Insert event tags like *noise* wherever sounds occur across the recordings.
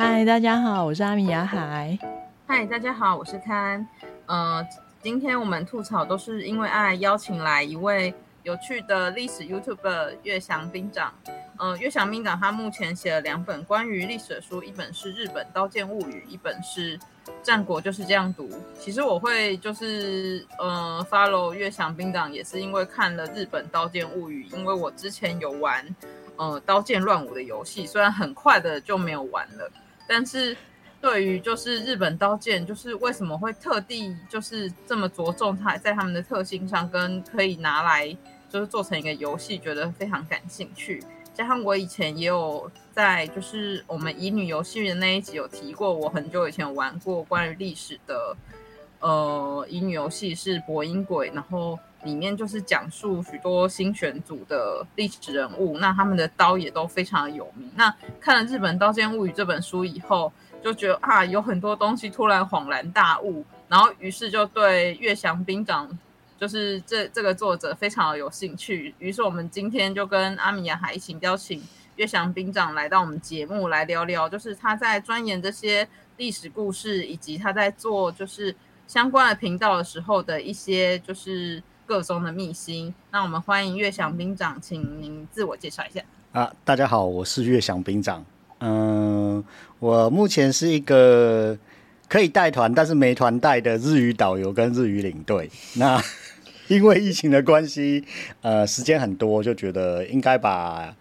嗨，大家好，我是阿米亚海。嗨，大家好，我是堪。呃，今天我们吐槽都是因为爱邀请来一位有趣的历史 YouTuber 岳翔兵长。呃，岳翔兵长他目前写了两本关于历史的书，一本是《日本刀剑物语》，一本是《战国就是这样读》。其实我会就是呃 follow 岳翔兵长，也是因为看了《日本刀剑物语》，因为我之前有玩呃《刀剑乱舞》的游戏，虽然很快的就没有玩了。但是，对于就是日本刀剑，就是为什么会特地就是这么着重它在他们的特性上，跟可以拿来就是做成一个游戏，觉得非常感兴趣。加上我以前也有在就是我们乙女游戏的那一集有提过，我很久以前玩过关于历史的呃乙女游戏是《博音鬼》，然后。里面就是讲述许多新选组的历史人物，那他们的刀也都非常的有名。那看了《日本刀剑物语》这本书以后，就觉得啊，有很多东西突然恍然大悟，然后于是就对岳翔兵长，就是这这个作者非常的有兴趣。于是我们今天就跟阿米亚海一起邀请岳翔兵长来到我们节目来聊聊，就是他在钻研这些历史故事，以及他在做就是相关的频道的时候的一些就是。各中的秘辛，那我们欢迎岳翔兵长，请您自我介绍一下。啊，大家好，我是岳翔兵长。嗯，我目前是一个可以带团，但是没团带的日语导游跟日语领队。那 *laughs* 因为疫情的关系，呃，时间很多，就觉得应该把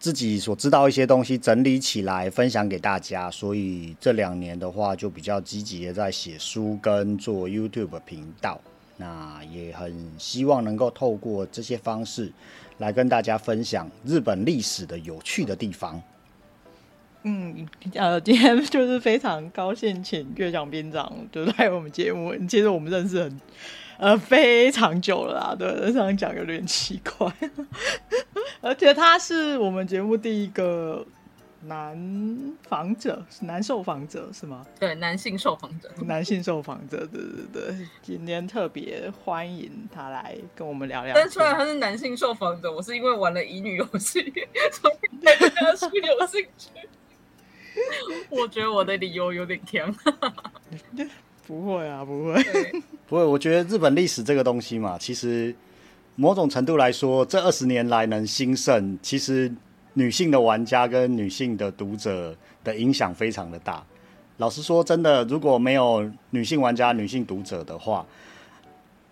自己所知道一些东西整理起来，分享给大家。所以这两年的话，就比较积极的在写书跟做 YouTube 频道。那也很希望能够透过这些方式来跟大家分享日本历史的有趣的地方。嗯，呃，今天就是非常高兴请岳翔兵长就来我们节目。其实我们认识很呃非常久了啦，对，这样讲有点奇怪，而且他是我们节目第一个。男访者是男受访者是吗？对，男性受访者，男性受访者，对对对。今天特别欢迎他来跟我们聊聊。但虽然他是男性受访者，我是因为玩了乙女游戏，*laughs* 所以对他是有兴趣。我觉得我的理由有点强。不会啊，不会，不会。我觉得日本历史这个东西嘛，其实某种程度来说，这二十年来能兴盛，其实。女性的玩家跟女性的读者的影响非常的大。老实说，真的，如果没有女性玩家、女性读者的话，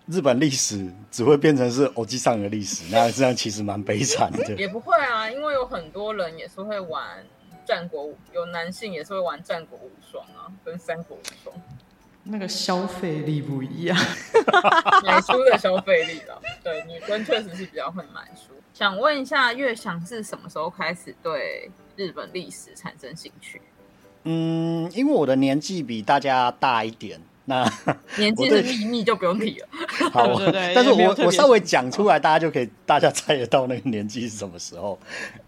日本历史只会变成是欧吉上的历史，那 *laughs* 这样其实蛮悲惨的。也不会啊，因为有很多人也是会玩战国，有男性也是会玩战国无双啊，跟三国无双。那个消费力不一样，*laughs* 买书的消费力了。对，女生确实是比较会买书。想问一下，月翔是什么时候开始对日本历史产生兴趣？嗯，因为我的年纪比大家大一点，那 *laughs* 年纪的秘密就不用提了。*laughs* 好，对对对，但是我我稍微讲出来，大家就可以大家猜得到那个年纪是什么时候。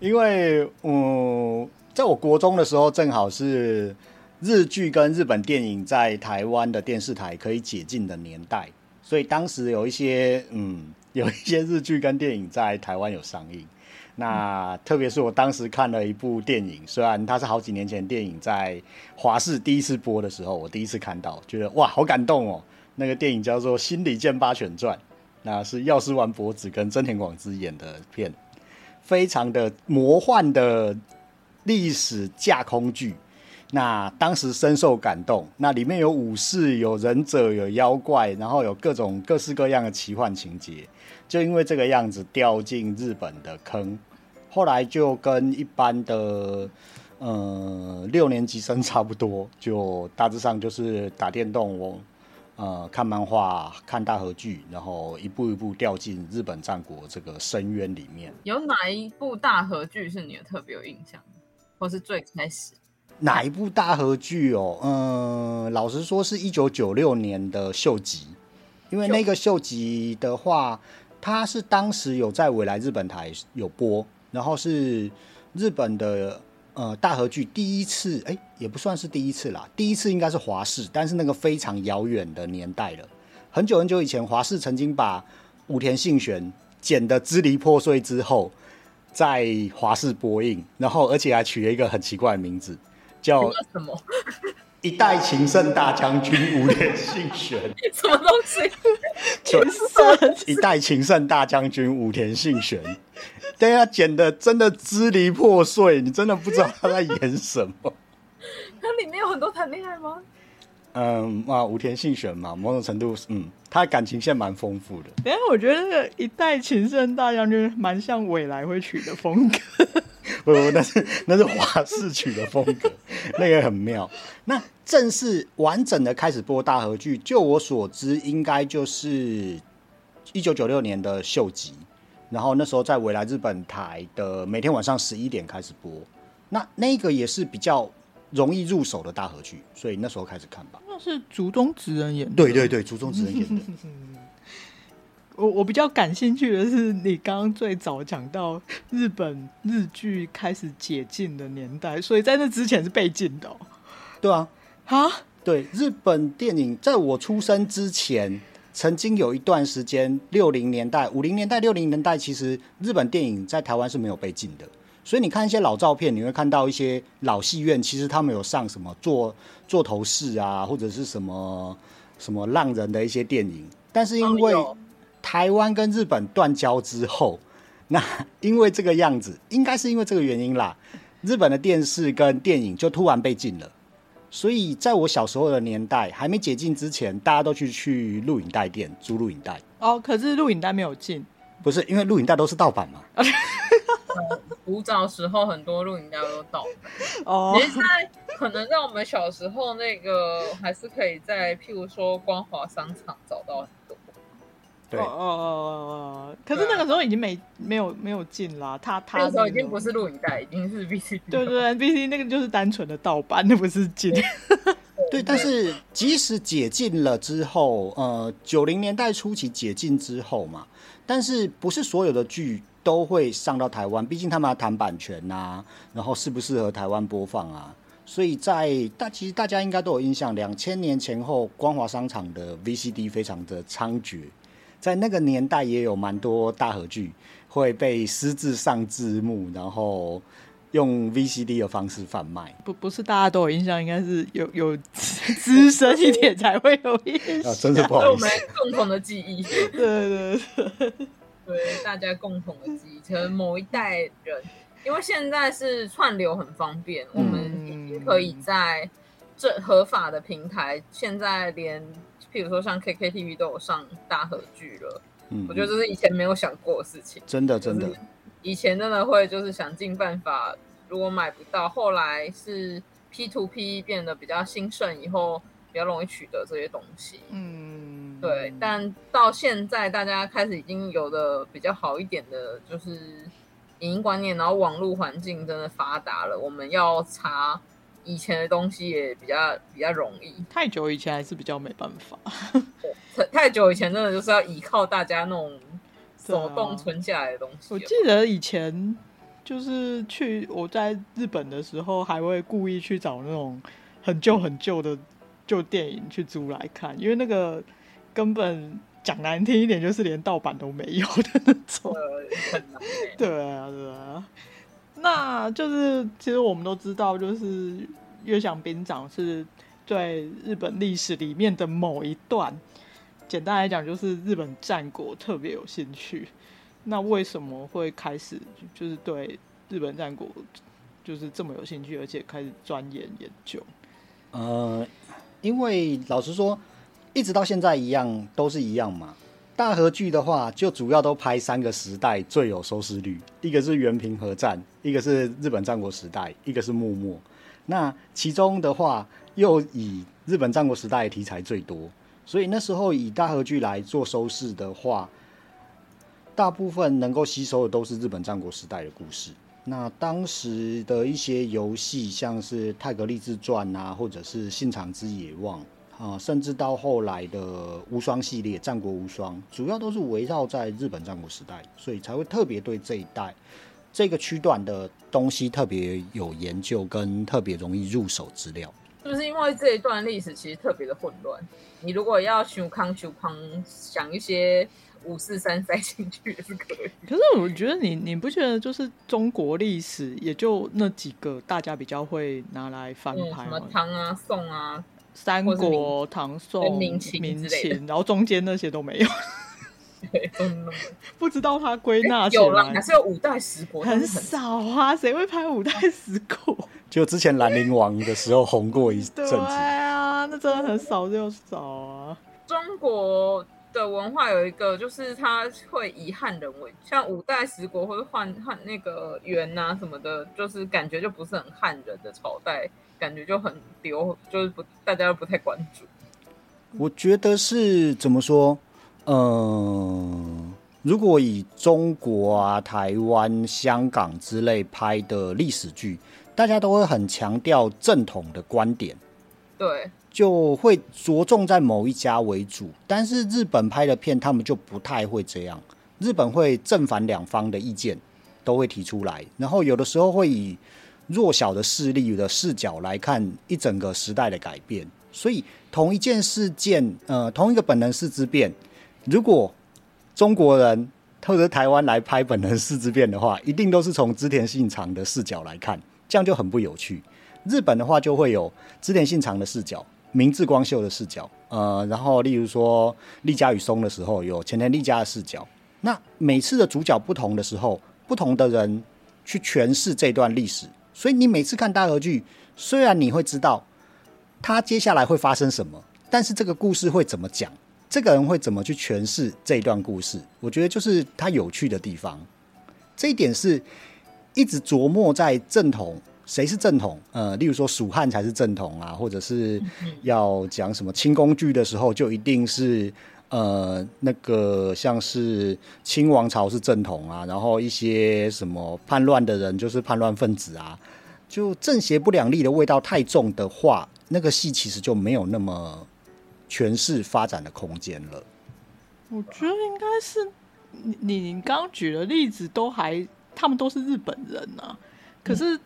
因为嗯，在我国中的时候，正好是。日剧跟日本电影在台湾的电视台可以解禁的年代，所以当时有一些嗯，*laughs* 有一些日剧跟电影在台湾有上映。那特别是我当时看了一部电影，虽然它是好几年前电影在华视第一次播的时候，我第一次看到，觉得哇，好感动哦。那个电影叫做《心理剑八犬传》，那是药师丸博子跟真田广之演的片，非常的魔幻的历史架空剧。那当时深受感动，那里面有武士、有忍者、有妖怪，然后有各种各式各样的奇幻情节，就因为这个样子掉进日本的坑，后来就跟一般的呃六年级生差不多，就大致上就是打电动、呃看漫画、看大合剧，然后一步一步掉进日本战国这个深渊里面。有哪一部大合剧是你的特别有印象，或是最开始？哪一部大合剧哦？嗯，老实说是一九九六年的《秀吉》，因为那个《秀吉》的话，它是当时有在未来日本台有播，然后是日本的呃大和剧第一次，哎，也不算是第一次啦，第一次应该是华视，但是那个非常遥远的年代了，很久很久以前，华视曾经把武田信玄剪得支离破碎之后，在华视播映，然后而且还取了一个很奇怪的名字。叫 *laughs* 什么？一代情圣大将军武田信玄。*laughs* *laughs* 什么东西？情圣？一代情圣大将军武田信玄。对呀，剪的真的支离破碎，你真的不知道他在演什么。*laughs* 它里面有很多谈恋爱吗？嗯啊，武田信玄嘛，某种程度嗯，他的感情线蛮丰富的。哎，我觉得那个一代情圣大将军蛮像未来会取的风格。*laughs* 不不，那是那是华氏曲的风格，*laughs* 那个很妙。那正式完整的开始播大和剧，就我所知，应该就是一九九六年的秀吉，然后那时候在未来日本台的每天晚上十一点开始播。那那个也是比较。容易入手的大河剧，所以那时候开始看吧。那是竹中直人演的。对对对，竹中直人演的。*laughs* 我我比较感兴趣的是，你刚刚最早讲到日本日剧开始解禁的年代，所以在那之前是被禁的喔。对啊，啊，对，日本电影在我出生之前，曾经有一段时间，六零年代、五零年代、六零年代，其实日本电影在台湾是没有被禁的。所以你看一些老照片，你会看到一些老戏院，其实他们有上什么座座头市啊，或者是什么什么浪人的一些电影。但是因为台湾跟日本断交之后，那因为这个样子，应该是因为这个原因啦，日本的电视跟电影就突然被禁了。所以在我小时候的年代，还没解禁之前，大家都去去录影带店租录影带。哦，可是录影带没有禁，不是因为录影带都是盗版嘛？*laughs* 古早时候很多录影带都盗版哦，现在可能在我们小时候那个还是可以在譬如说光华商场找到很多。对哦哦哦，可是那个时候已经没没有没有进啦，他他那时候已经不是录影带，已经是 VCD。对对，VCD 那个就是单纯的盗版，那不是进。对，但是即使解禁了之后，呃，九零年代初期解禁之后嘛，但是不是所有的剧。都会上到台湾，毕竟他们要谈版权呐、啊，然后适不适合台湾播放啊？所以在大其实大家应该都有印象，两千年前后光华商场的 VCD 非常的猖獗，在那个年代也有蛮多大和剧会被私自上字幕，然后用 VCD 的方式贩卖。不不是大家都有印象，应该是有有资深一点才会有印象。啊，真是不好意思，我们共同的记忆。对对对。对，大家共同的记忆，可能某一代人，因为现在是串流很方便，嗯、我们已经可以在这合法的平台，现在连譬如说像 KKTV 都有上大合剧了。嗯，我觉得这是以前没有想过的事情。真的，真的，以前真的会就是想尽办法，如果买不到，后来是 P2P 变得比较兴盛以后，比较容易取得这些东西。嗯。对，但到现在大家开始已经有的比较好一点的，就是影音观念，然后网络环境真的发达了，我们要查以前的东西也比较比较容易。太久以前还是比较没办法，*laughs* 太太久以前真的就是要依靠大家那种手动存下来的东西。我记得以前就是去我在日本的时候，还会故意去找那种很旧很旧的旧电影去租来看，因为那个。根本讲难听一点，就是连盗版都没有的那种。*laughs* 对啊，对啊。那就是其实我们都知道，就是月祥兵长是对日本历史里面的某一段，简单来讲就是日本战国特别有兴趣。那为什么会开始就是对日本战国就是这么有兴趣，而且开始钻研研究？呃，因为老实说。一直到现在一样，都是一样嘛。大和剧的话，就主要都拍三个时代最有收视率，一个是源平和战，一个是日本战国时代，一个是幕末。那其中的话，又以日本战国时代的题材最多，所以那时候以大和剧来做收视的话，大部分能够吸收的都是日本战国时代的故事。那当时的一些游戏，像是《太合立志传》啊，或者是《信长之野望》。啊，甚至到后来的无双系列《战国无双》，主要都是围绕在日本战国时代，所以才会特别对这一代这个区段的东西特别有研究，跟特别容易入手资料。是不是因为这一段历史其实特别的混乱？你如果要修康修康，想一些五四三塞进去也是可以。可是我觉得你你不觉得就是中国历史也就那几个大家比较会拿来翻拍吗？嗯、什么唐啊、宋啊、三国、唐宋、明清，明清，然后中间那些都没有。对，不知道他归纳有了，还是有五代十国，很少啊，谁会拍五代十国？*laughs* 就之前兰陵王的时候红过一阵子。对啊，那真的很少就少啊。中国的文化有一个，就是他会以汉人为，像五代十国或者换汉那个元啊什么的，就是感觉就不是很汉人的朝代，感觉就很丢，就是不大家都不太关注。我觉得是怎么说？嗯，如果以中国啊、台湾、香港之类拍的历史剧，大家都会很强调正统的观点，对，就会着重在某一家为主。但是日本拍的片，他们就不太会这样。日本会正反两方的意见都会提出来，然后有的时候会以弱小的势力的视角来看一整个时代的改变。所以同一件事件，呃，同一个本能是之变。如果中国人或者台湾来拍本能寺之变的话，一定都是从织田信长的视角来看，这样就很不有趣。日本的话就会有织田信长的视角、明智光秀的视角，呃，然后例如说丽家与松的时候有前田利家的视角。那每次的主角不同的时候，不同的人去诠释这段历史，所以你每次看大河剧，虽然你会知道他接下来会发生什么，但是这个故事会怎么讲？这个人会怎么去诠释这一段故事？我觉得就是他有趣的地方。这一点是一直琢磨在正统，谁是正统？呃，例如说蜀汉才是正统啊，或者是要讲什么清宫剧的时候，就一定是呃那个像是清王朝是正统啊，然后一些什么叛乱的人就是叛乱分子啊，就正邪不两立的味道太重的话，那个戏其实就没有那么。诠释发展的空间了。我觉得应该是你你刚举的例子都还，他们都是日本人啊。可是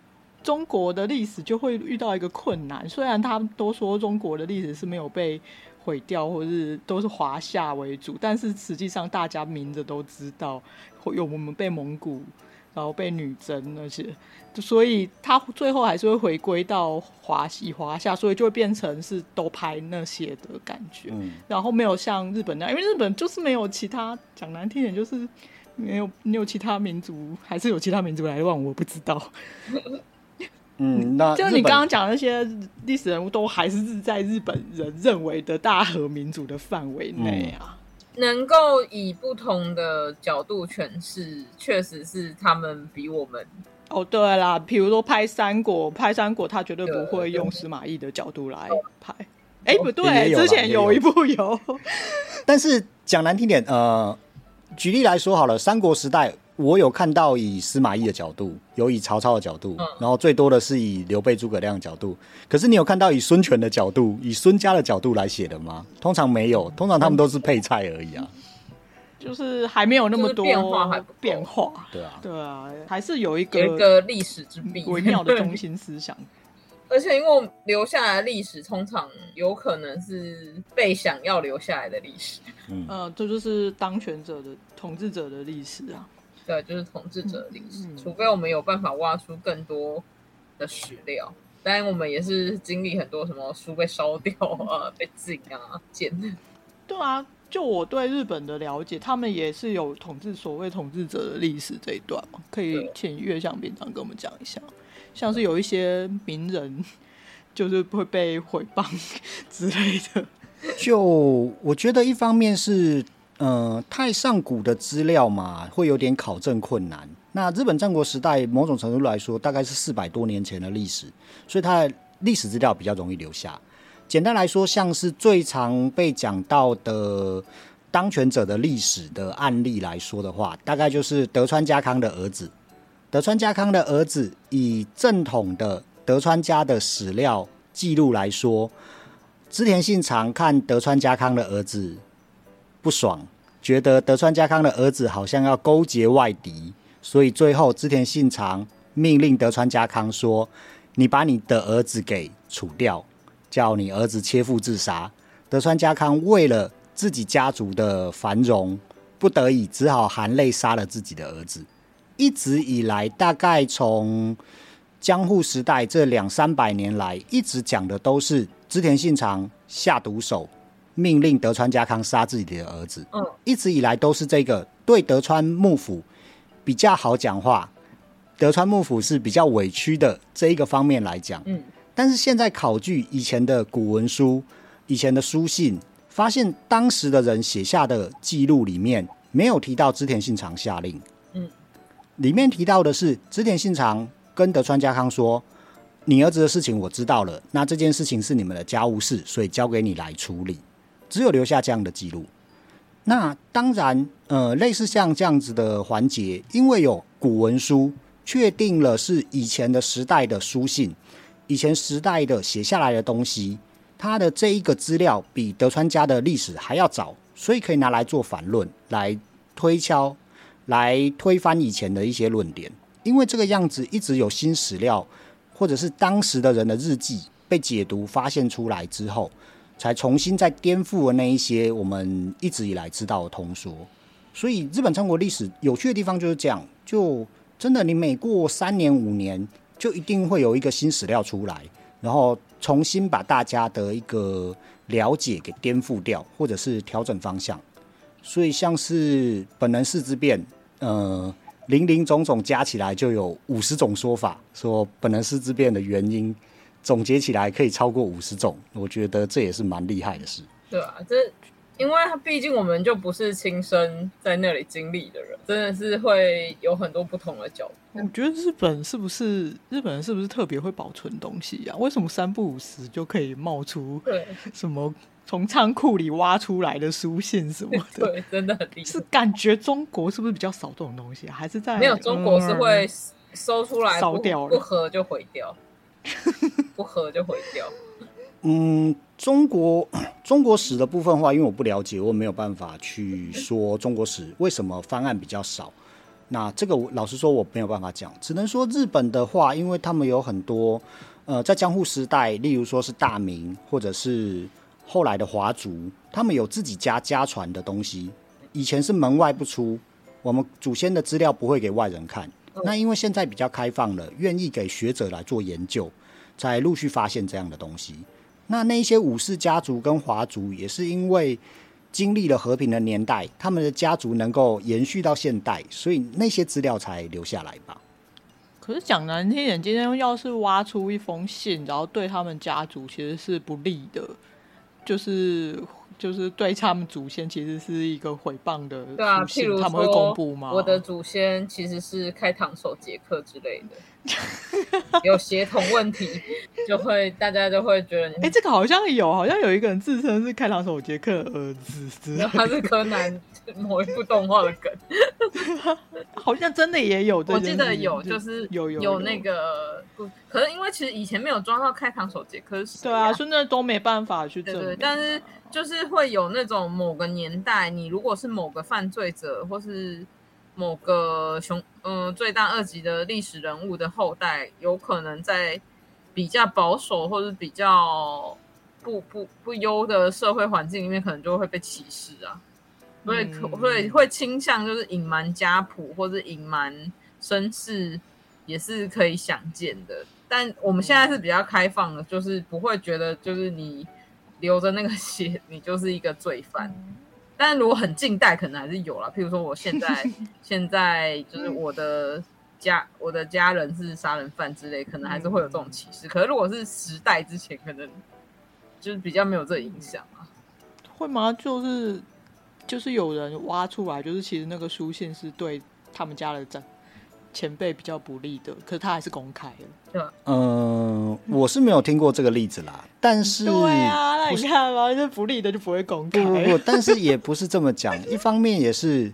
中国的历史就会遇到一个困难，虽然他们都说中国的历史是没有被毁掉，或是都是华夏为主，但是实际上大家明着都知道，有我们被蒙古。然后被女真那些，所以他最后还是会回归到华西华夏，所以就会变成是都拍那些的感觉。嗯、然后没有像日本那样，因为日本就是没有其他，讲难听点就是没有没有其他民族，还是有其他民族来往，我不知道。嗯，那 *laughs* 就你刚刚讲那些历史人物，都还是在日本人认为的大和民族的范围内啊。嗯能够以不同的角度诠释，确实是他们比我们哦。对啦，比如说拍三国，拍三国他绝对不会用司马懿的角度来拍。哎，不对，之前有一部有。*laughs* 但是讲难听点，呃，举例来说好了，三国时代。我有看到以司马懿的角度，有以曹操的角度，嗯、然后最多的是以刘备、诸葛亮的角度。可是你有看到以孙权的角度、以孙家的角度来写的吗？通常没有，通常他们都是配菜而已啊。就是还没有那么多变化，还变化。对啊，对啊，还是有一个有一个历史之壁，微妙的中心思想。*laughs* 而且因为我们留下来的历史，通常有可能是被想要留下来的历史。嗯，呃，这就是当权者的统治者的历史啊。对，就是统治者的历史，除非我们有办法挖出更多的史料，当然我们也是经历很多什么书被烧掉啊、被禁啊、建。对啊，就我对日本的了解，他们也是有统治所谓统治者的历史这一段嘛，可以请月相平长跟我们讲一下，像是有一些名人就是会被毁谤之类的。就我觉得，一方面是。呃，太上古的资料嘛，会有点考证困难。那日本战国时代，某种程度来说，大概是四百多年前的历史，所以它的历史资料比较容易留下。简单来说，像是最常被讲到的当权者的历史的案例来说的话，大概就是德川家康的儿子。德川家康的儿子，以正统的德川家的史料记录来说，织田信长看德川家康的儿子。不爽，觉得德川家康的儿子好像要勾结外敌，所以最后织田信长命令德川家康说：“你把你的儿子给除掉，叫你儿子切腹自杀。德川家康为了自己家族的繁荣，不得已只好含泪杀了自己的儿子。一直以来，大概从江户时代这两三百年来，一直讲的都是织田信长下毒手，命令德川家康杀自己的儿子。嗯，一直以来都是这个对德川幕府比较好讲话，德川幕府是比较委屈的这一个方面来讲。嗯，但是现在考据以前的古文书。以前的书信，发现当时的人写下的记录里面没有提到织田信长下令。嗯，里面提到的是织田信长跟德川家康说：“你儿子的事情我知道了，那这件事情是你们的家务事，所以交给你来处理。”只有留下这样的记录。那当然，呃，类似像这样子的环节，因为有古文书确定了是以前的时代的书信，以前时代的写下来的东西。它的这一个资料比德川家的历史还要早，所以可以拿来做反论，来推敲，来推翻以前的一些论点。因为这个样子一直有新史料，或者是当时的人的日记被解读发现出来之后，才重新再颠覆了那一些我们一直以来知道的通说。所以日本战国历史有趣的地方就是这样，就真的你每过三年五年，就一定会有一个新史料出来。然后重新把大家的一个了解给颠覆掉，或者是调整方向。所以像是本能寺之变，呃，林林总总加起来就有五十种说法，说本能寺之变的原因总结起来可以超过五十种。我觉得这也是蛮厉害的事。对啊，这。因为他毕竟我们就不是亲身在那里经历的人，真的是会有很多不同的角度。我觉得日本是不是日本人是不是特别会保存东西呀、啊？为什么三不五时就可以冒出 *laughs* 什么从仓库里挖出来的书信什么的？对，真的很厉害。是感觉中国是不是比较少这种东西？还是在没有中国是会搜出来烧掉，不合就毁掉，*laughs* 不喝就毁掉。嗯。中国 *coughs* 中国史的部分话，因为我不了解，我没有办法去说中国史为什么翻案比较少。那这个老实说我没有办法讲，只能说日本的话，因为他们有很多呃，在江户时代，例如说是大名或者是后来的华族，他们有自己家家传的东西，以前是门外不出，我们祖先的资料不会给外人看。那因为现在比较开放了，愿意给学者来做研究，才陆续发现这样的东西。那那些武士家族跟华族也是因为经历了和平的年代，他们的家族能够延续到现代，所以那些资料才留下来吧。可是讲难听点，今天要是挖出一封信，然后对他们家族其实是不利的，就是就是对他们祖先其实是一个毁谤的。对啊，譬如他们会公布吗？我的祖先其实是开膛手杰克之类的。*laughs* 有协同问题，就会大家就会觉得，哎、欸，这个好像有，好像有一个人自称是开膛手杰克的儿子，然后他是柯南 *laughs* 某一部动画的梗，*laughs* 好像真的也有，我记得有，就是有有有那个，可是因为其实以前没有抓到开膛手杰克，对啊，所以那都没办法去证明，但是就是会有那种某个年代，你如果是某个犯罪者，或是。某个雄嗯罪大恶极的历史人物的后代，有可能在比较保守或者比较不不不优的社会环境里面，可能就会被歧视啊。所以可会、嗯、会倾向就是隐瞒家谱或者隐瞒身世，也是可以想见的。但我们现在是比较开放的，就是不会觉得就是你流着那个血，你就是一个罪犯。但如果很近代，可能还是有啦。譬如说，我现在 *laughs* 现在就是我的家，我的家人是杀人犯之类，可能还是会有这种歧视。可是如果是时代之前，可能就是比较没有这影响啊。会吗？就是就是有人挖出来，就是其实那个书信是对他们家的长前辈比较不利的，可是他还是公开了。对，嗯，我是没有听过这个例子啦。但是，对啊，那你看嘛，是不利的就不会公开。不不不，但是也不是这么讲。*laughs* 一方面也是，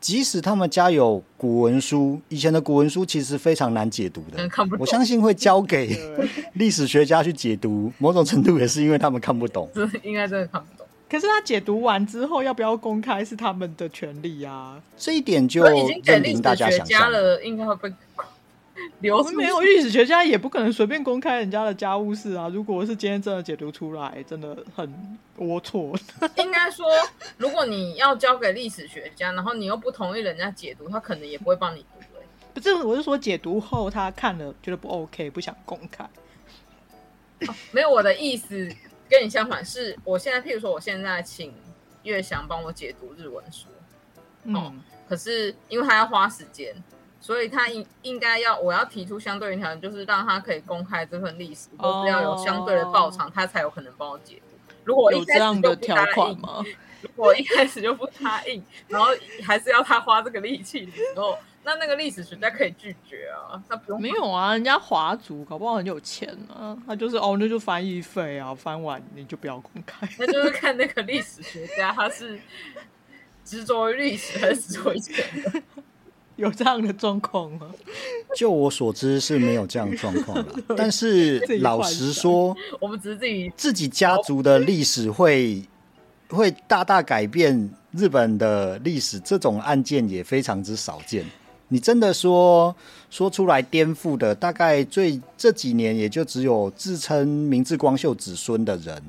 即使他们家有古文书，以前的古文书其实非常难解读的。看不懂。我相信会交给历史学家去解读，某种程度也是因为他们看不懂。*laughs* 应该真的看不懂。可是他解读完之后，要不要公开是他们的权利啊。这一点就已经给历史学家了，应该会被 *laughs* 流没有历史学家也不可能随便公开人家的家务事啊。如果是今天真的解读出来，真的很龌龊。应该说，如果你要交给历史学家，然后你又不同意人家解读，他可能也不会帮你读。不是，我是说解读后他看了觉得不 OK，不想公开。哦，没有，我的意思跟你相反，是我现在，譬如说，我现在请月翔帮我解读日文书，哦，嗯，可是因为他要花时间，所以他应应该要我要提出相对应条件，就是让他可以公开这份历史，都是要有相对的报偿，他才有可能帮我解读。如果有这样的条款吗，*laughs* 如果一开始就不答应，然后还是要他花这个力气的时候。那那个历史学家可以拒绝啊，他不用。没有啊，人家华族搞不好很有钱啊，他就是哦，那就翻译费啊，翻完你就不要公开。那就是看那个历史学家他是执着于历史还是执着于钱，有这样的状况吗？就我所知是没有这样状况的，*laughs* 但是老实说，我们只是自己自己家族的历史会会大大改变日本的历史，这种案件也非常之少见。你真的说说出来颠覆的，大概最这几年也就只有自称明治光秀子孙的人，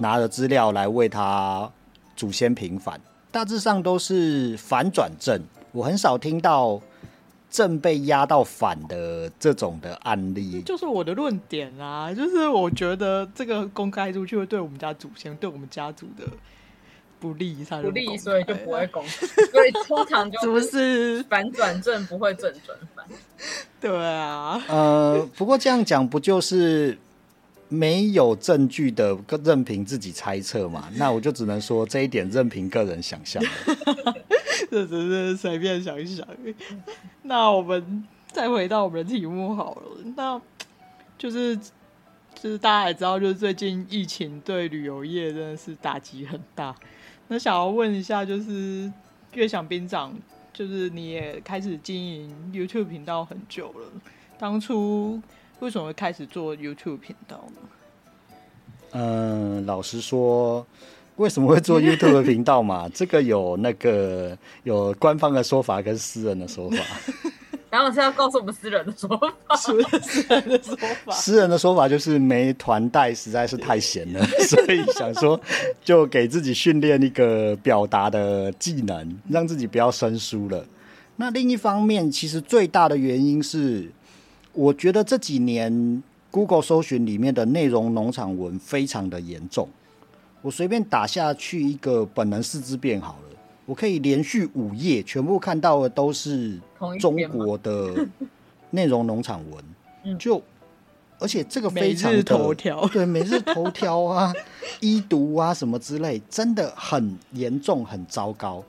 拿了资料来为他祖先平反，大致上都是反转正。我很少听到正被压到反的这种的案例。就是我的论点啊，就是我觉得这个公开出去会对我们家祖先，对我们家族的。不利，不利，所以就不会公开。所以通常就 *laughs* 不是反转正，不会正转反。对啊，呃，不过这样讲不就是没有证据的，任凭自己猜测嘛？*laughs* 那我就只能说这一点任凭个人想象。*laughs* 这只是随便想一想。那我们再回到我们的题目好了，那就是就是大家也知道，就是最近疫情对旅游业真的是打击很大。那想要问一下，就是月想兵长，就是你也开始经营 YouTube 频道很久了，当初为什么会开始做 YouTube 频道呢？嗯、老实说，为什么会做 *laughs* YouTube 频道嘛？这个有那个有官方的说法跟私人的说法。*laughs* 然后是要告诉我们私人的说法，私人的说法，私人的说法就是没团带实在是太闲了，*laughs* 所以想说就给自己训练一个表达的技能，让自己不要生疏了。那另一方面，其实最大的原因是，我觉得这几年 Google 搜寻里面的内容农场文非常的严重。我随便打下去一个本能四肢变好了。我可以连续五页全部看到的都是中国的 *laughs* 内容农场文，就而且这个非常的头条，*laughs* 对每日头条啊、*laughs* 医读啊什么之类，真的很严重、很糟糕。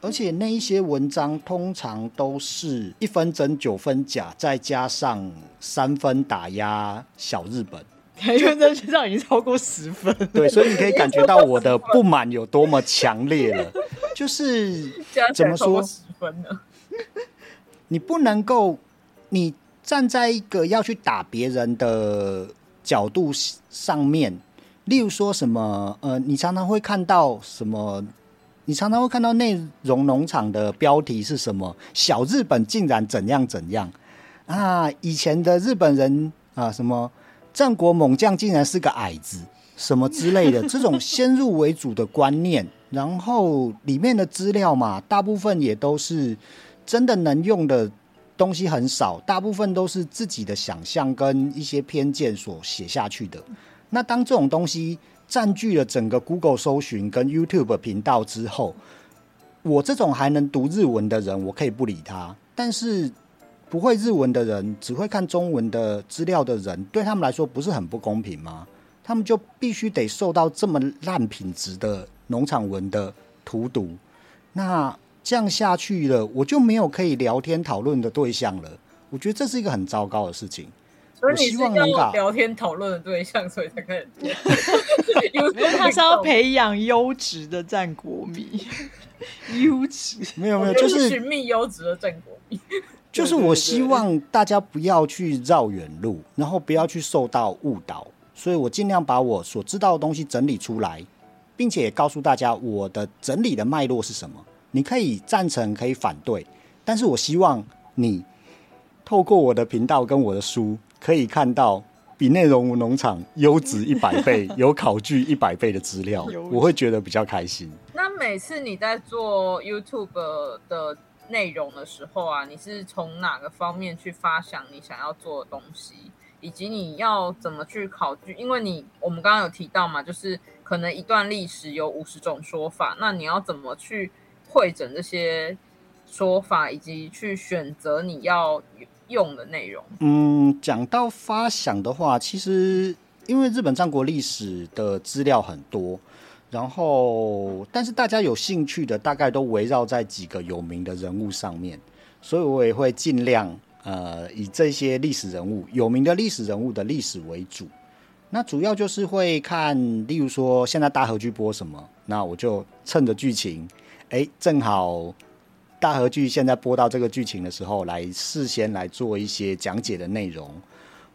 而且那一些文章通常都是一分真九分假，再加上三分打压小日本。因为这学校已经超过十分，对，所以你可以感觉到我的不满有多么强烈了。就是怎么说分呢？你不能够，你站在一个要去打别人的角度上面，例如说什么，呃，你常常会看到什么？你常常会看到内容农场的标题是什么？小日本竟然怎样怎样啊？以前的日本人啊，什么？战国猛将竟然是个矮子，什么之类的，这种先入为主的观念，然后里面的资料嘛，大部分也都是真的能用的东西很少，大部分都是自己的想象跟一些偏见所写下去的。那当这种东西占据了整个 Google 搜寻跟 YouTube 频道之后，我这种还能读日文的人，我可以不理他，但是。不会日文的人，只会看中文的资料的人，对他们来说不是很不公平吗？他们就必须得受到这么烂品质的农场文的荼毒。那这样下去了，我就没有可以聊天讨论的对象了。我觉得这是一个很糟糕的事情。所以你是要聊天讨论的对象，所以才开始。*laughs* *laughs* 因为他是要培养优质的战国迷，*laughs* 优质没有没有，就是寻觅优质的战国迷。就是我希望大家不要去绕远路，然后不要去受到误导，所以我尽量把我所知道的东西整理出来，并且也告诉大家我的整理的脉络是什么。你可以赞成，可以反对，但是我希望你透过我的频道跟我的书，可以看到比内容农场优质一百倍、*laughs* 有考据一百倍的资料，我会觉得比较开心。那每次你在做 YouTube 的内容的时候啊，你是从哪个方面去发想你想要做的东西，以及你要怎么去考据？因为你我们刚刚有提到嘛，就是可能一段历史有五十种说法，那你要怎么去会整这些说法，以及去选择你要用的内容？嗯，讲到发想的话，其实因为日本战国历史的资料很多。然后，但是大家有兴趣的大概都围绕在几个有名的人物上面，所以我也会尽量呃以这些历史人物、有名的历史人物的历史为主。那主要就是会看，例如说现在大河剧播什么，那我就趁着剧情，哎，正好大河剧现在播到这个剧情的时候，来事先来做一些讲解的内容，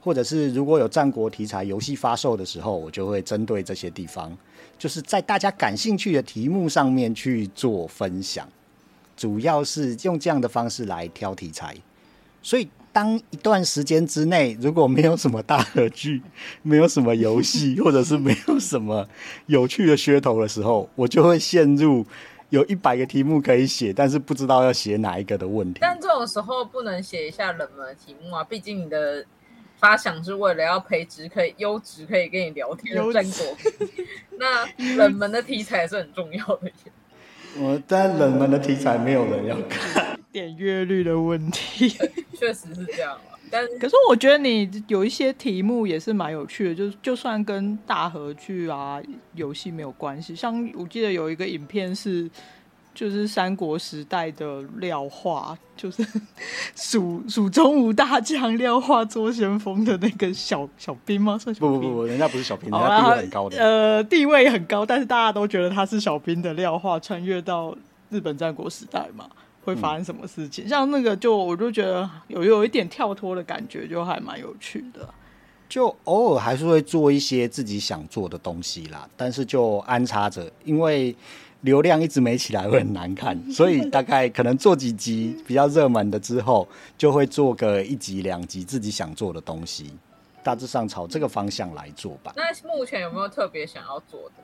或者是如果有战国题材游戏发售的时候，我就会针对这些地方。就是在大家感兴趣的题目上面去做分享，主要是用这样的方式来挑题材。所以，当一段时间之内如果没有什么大河剧，没有什么游戏，或者是没有什么有趣的噱头的时候，我就会陷入有一百个题目可以写，但是不知道要写哪一个的问题。但这种时候不能写一下冷门题目啊，毕竟你的。发想是为了要培植可以优质可以跟你聊天的战果，那冷门的题材是很重要的。我但冷门的题材没有人要看，点阅率的问题，*laughs* 确实是这样。但可是我觉得你有一些题目也是蛮有趣的，就就算跟大河剧啊游戏没有关系，像我记得有一个影片是。就是三国时代的廖化，就是蜀蜀中无大将，廖化做先锋的那个小小兵吗？算小兵？不不不，人家不是小兵，人家地位很高的。呃，地位很高，但是大家都觉得他是小兵的廖化，穿越到日本战国时代嘛，会发生什么事情？嗯、像那个，就我就觉得有有一点跳脱的感觉，就还蛮有趣的。就偶尔还是会做一些自己想做的东西啦，但是就安插着，因为。流量一直没起来会很难看，*laughs* 所以大概可能做几集比较热门的之后，就会做个一集两集自己想做的东西，大致上朝这个方向来做吧。那目前有没有特别想要做的？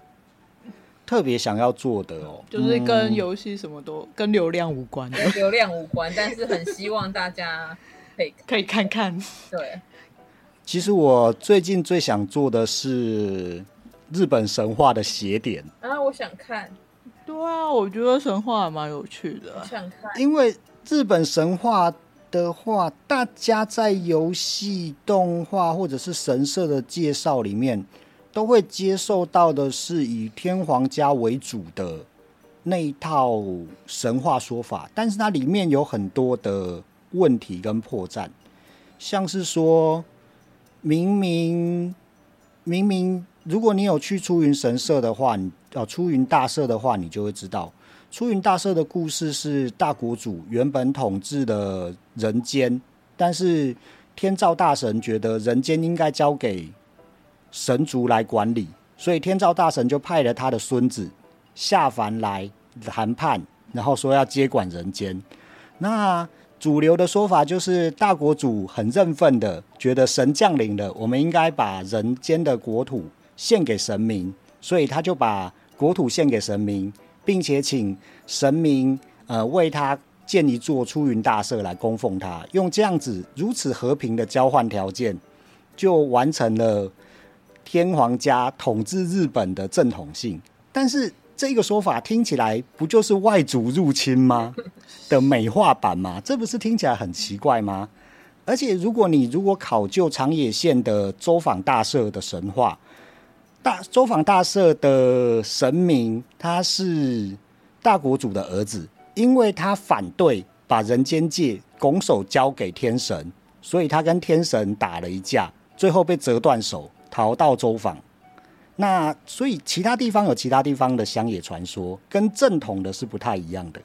特别想要做的哦，就是跟游戏什么都、嗯、跟流量无关的，跟 *laughs* 流量无关，但是很希望大家可以可以看看。对，其实我最近最想做的是日本神话的邪典啊，我想看。对啊，我觉得神话还蛮有趣的。想看，因为日本神话的话，大家在游戏、动画或者是神社的介绍里面，都会接受到的是以天皇家为主的那一套神话说法，但是它里面有很多的问题跟破绽，像是说明明明明，如果你有去出云神社的话，你。哦，出云大社的话，你就会知道，出云大社的故事是大国主原本统治的人间，但是天照大神觉得人间应该交给神族来管理，所以天照大神就派了他的孙子下凡来谈判，然后说要接管人间。那主流的说法就是大国主很认份的觉得神降临了，我们应该把人间的国土献给神明，所以他就把。国土献给神明，并且请神明呃为他建一座出云大社来供奉他，用这样子如此和平的交换条件，就完成了天皇家统治日本的正统性。但是这个说法听起来不就是外族入侵吗？*laughs* 的美化版吗？这不是听起来很奇怪吗？而且如果你如果考究长野县的周访大社的神话。大周访大社的神明，他是大国主的儿子，因为他反对把人间界拱手交给天神，所以他跟天神打了一架，最后被折断手，逃到周访。那所以其他地方有其他地方的乡野传说，跟正统的是不太一样的。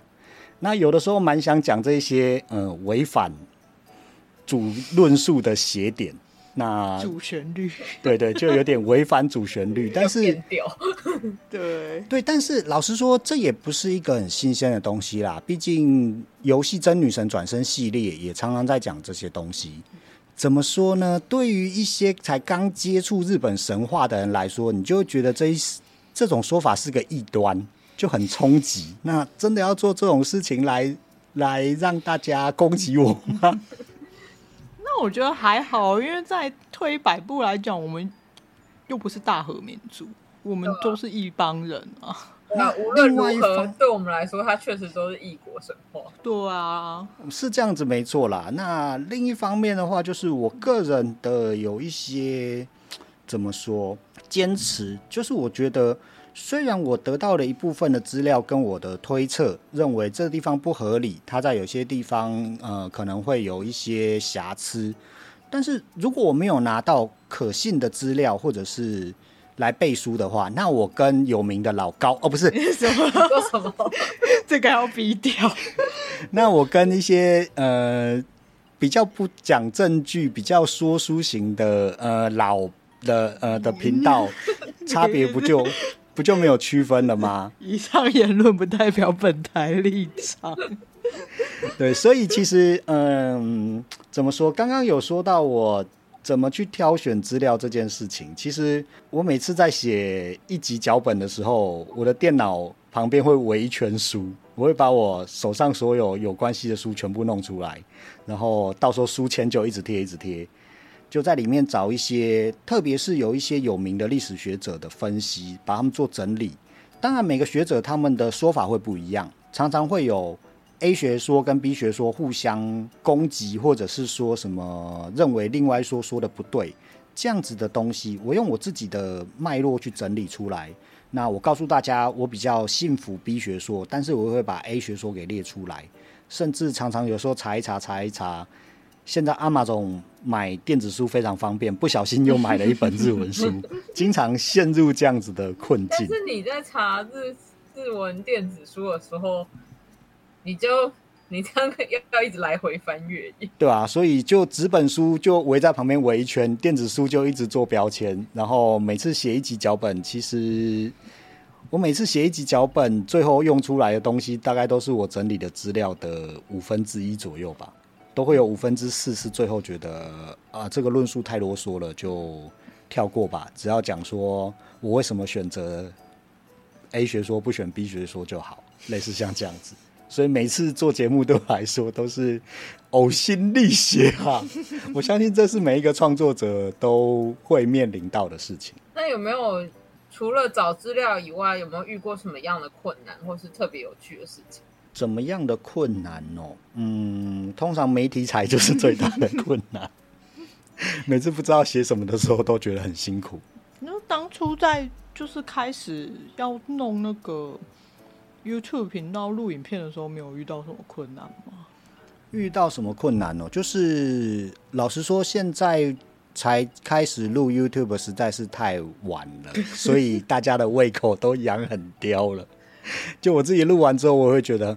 那有的时候蛮想讲这些呃违反主论述的邪典。那主旋律，*laughs* 对对，就有点违反主旋律。*laughs* 但是，*laughs* 对对，但是老实说，这也不是一个很新鲜的东西啦。毕竟游戏《真女神转身》系列也常常在讲这些东西。怎么说呢？对于一些才刚接触日本神话的人来说，你就会觉得这一这种说法是个异端，就很冲击。那真的要做这种事情来来让大家攻击我吗？那我觉得还好，因为在推百步来讲，我们又不是大和民族，我们都是一帮人啊。那无论如何，对我们来说，它确实都是异国神话。对啊，是这样子没错啦。那另一方面的话，就是我个人的有一些怎么说坚持，就是我觉得。虽然我得到了一部分的资料跟我的推测，认为这个地方不合理，它在有些地方呃可能会有一些瑕疵，但是如果我没有拿到可信的资料或者是来背书的话，那我跟有名的老高哦不是什么说什么，这个要逼掉。*laughs* 那我跟一些呃比较不讲证据、比较说书型的呃老的呃的频道，差别不就？不就没有区分了吗？*laughs* 以上言论不代表本台立场。*laughs* 对，所以其实，嗯，怎么说？刚刚有说到我怎么去挑选资料这件事情。其实我每次在写一集脚本的时候，我的电脑旁边会围一圈书，我会把我手上所有有关系的书全部弄出来，然后到时候书签就一直贴，一直贴。就在里面找一些，特别是有一些有名的历史学者的分析，把他们做整理。当然，每个学者他们的说法会不一样，常常会有 A 学说跟 B 学说互相攻击，或者是说什么认为另外一说说的不对，这样子的东西，我用我自己的脉络去整理出来。那我告诉大家，我比较信服 B 学说，但是我会把 A 学说给列出来，甚至常常有时候查一查，查一查。现在 Amazon 买电子书非常方便，不小心又买了一本日文书，经常陷入这样子的困境。但是你在查日日文电子书的时候，你就你这样要要一直来回翻阅，对啊，所以就纸本书就围在旁边围一圈，电子书就一直做标签，然后每次写一集脚本，其实我每次写一集脚本，最后用出来的东西大概都是我整理的资料的五分之一左右吧。都会有五分之四是最后觉得啊，这个论述太啰嗦了，就跳过吧。只要讲说我为什么选择 A 学说不选 B 学说就好，类似像这样子。所以每次做节目对我来说都是呕心沥血哈。*laughs* 我相信这是每一个创作者都会面临到的事情。那有没有除了找资料以外，有没有遇过什么样的困难，或是特别有趣的事情？怎么样的困难哦？嗯，通常没题材就是最大的困难。*laughs* 每次不知道写什么的时候，都觉得很辛苦。那当初在就是开始要弄那个 YouTube 频道录影片的时候，没有遇到什么困难吗？遇到什么困难哦？就是老实说，现在才开始录 YouTube 实在是太晚了，*laughs* 所以大家的胃口都养很刁了。*laughs* 就我自己录完之后，我会觉得，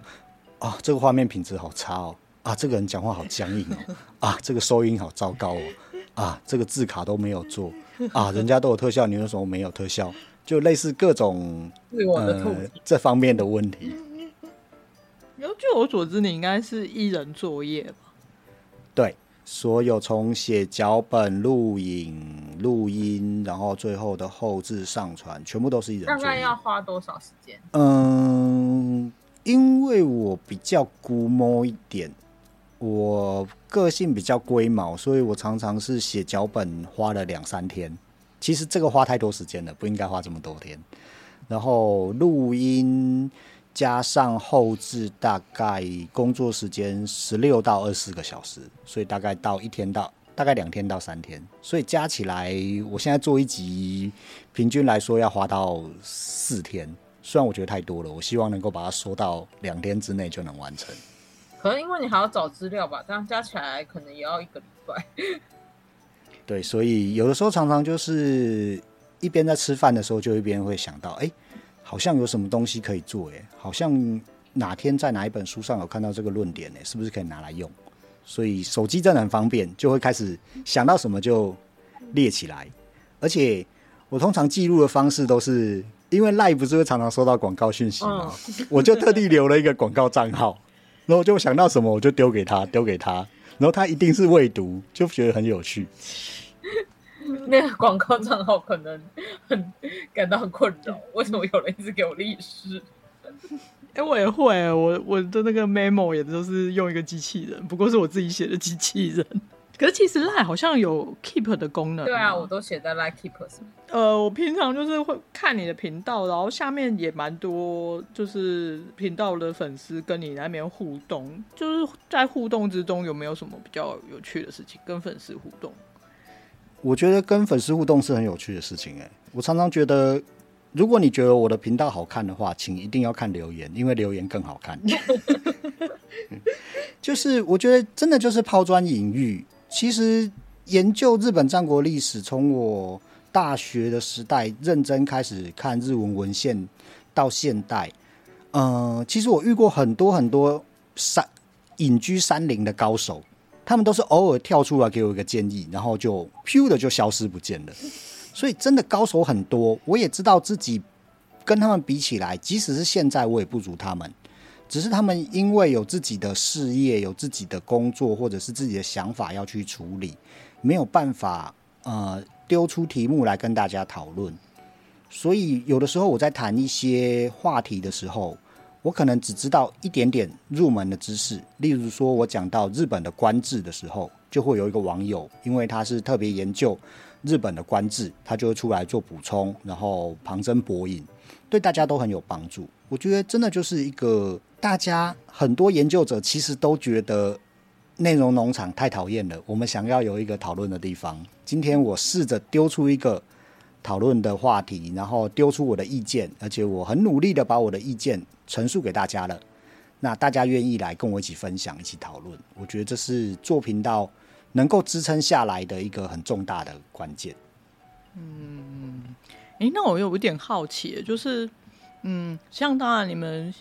啊，这个画面品质好差哦，啊，这个人讲话好僵硬哦，啊，这个收音好糟糕哦，啊，这个字卡都没有做，啊，人家都有特效，你为什么没有特效？就类似各种呃这方面的问题。然后据我所知，你应该是一人作业吧？对。所有从写脚本、录影、录音，然后最后的后置、上传，全部都是一人。大概要花多少时间？嗯，因为我比较估摸一点，我个性比较龟毛，所以我常常是写脚本花了两三天。其实这个花太多时间了，不应该花这么多天。然后录音。加上后置，大概工作时间十六到二十个小时，所以大概到一天到大概两天到三天，所以加起来，我现在做一集，平均来说要花到四天。虽然我觉得太多了，我希望能够把它缩到两天之内就能完成。可能因为你还要找资料吧，这样加起来可能也要一个礼拜。*laughs* 对，所以有的时候常常就是一边在吃饭的时候，就一边会想到，哎、欸。好像有什么东西可以做哎，好像哪天在哪一本书上有看到这个论点哎，是不是可以拿来用？所以手机真的很方便，就会开始想到什么就列起来，而且我通常记录的方式都是，因为 LINE 不是会常常收到广告讯息吗？嗯、我就特地留了一个广告账号，然后就想到什么我就丢给他，丢给他，然后他一定是未读，就觉得很有趣。那个广告账号可能很感到很困扰，为什么有人一直给我历史？哎、欸，我也会，我我的那个 memo 也都是用一个机器人，不过是我自己写的机器人。可是其实 Line 好像有 keep 的功能。对啊，我都写在 Line keep 上。呃，我平常就是会看你的频道，然后下面也蛮多，就是频道的粉丝跟你那边互动，就是在互动之中有没有什么比较有趣的事情？跟粉丝互动，我觉得跟粉丝互动是很有趣的事情。哎，我常常觉得。如果你觉得我的频道好看的话，请一定要看留言，因为留言更好看。*laughs* 就是我觉得真的就是抛砖引玉。其实研究日本战国历史，从我大学的时代认真开始看日文文献到现代，呃，其实我遇过很多很多山隐居山林的高手，他们都是偶尔跳出来给我一个建议，然后就咻的就消失不见了。所以真的高手很多，我也知道自己跟他们比起来，即使是现在我也不如他们。只是他们因为有自己的事业、有自己的工作，或者是自己的想法要去处理，没有办法呃丢出题目来跟大家讨论。所以有的时候我在谈一些话题的时候，我可能只知道一点点入门的知识。例如说，我讲到日本的官制的时候，就会有一个网友，因为他是特别研究。日本的官制，他就会出来做补充，然后旁征博引，对大家都很有帮助。我觉得真的就是一个大家很多研究者其实都觉得内容农场太讨厌了，我们想要有一个讨论的地方。今天我试着丢出一个讨论的话题，然后丢出我的意见，而且我很努力的把我的意见陈述给大家了。那大家愿意来跟我一起分享，一起讨论，我觉得这是做频道。能够支撑下来的一个很重大的关键。嗯，哎、欸，那我有一点好奇，就是，嗯，像当然你们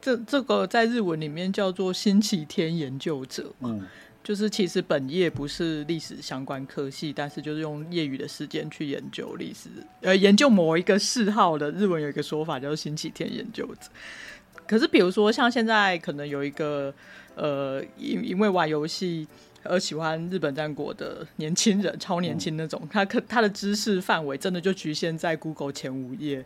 这这个在日文里面叫做星期天研究者嘛，嗯，就是其实本业不是历史相关科系，但是就是用业余的时间去研究历史，呃，研究某一个嗜好的日文有一个说法叫做星期天研究者。可是比如说像现在可能有一个，呃，因因为玩游戏。而喜欢日本战国的年轻人，超年轻那种，嗯、他可他的知识范围真的就局限在 Google 前五页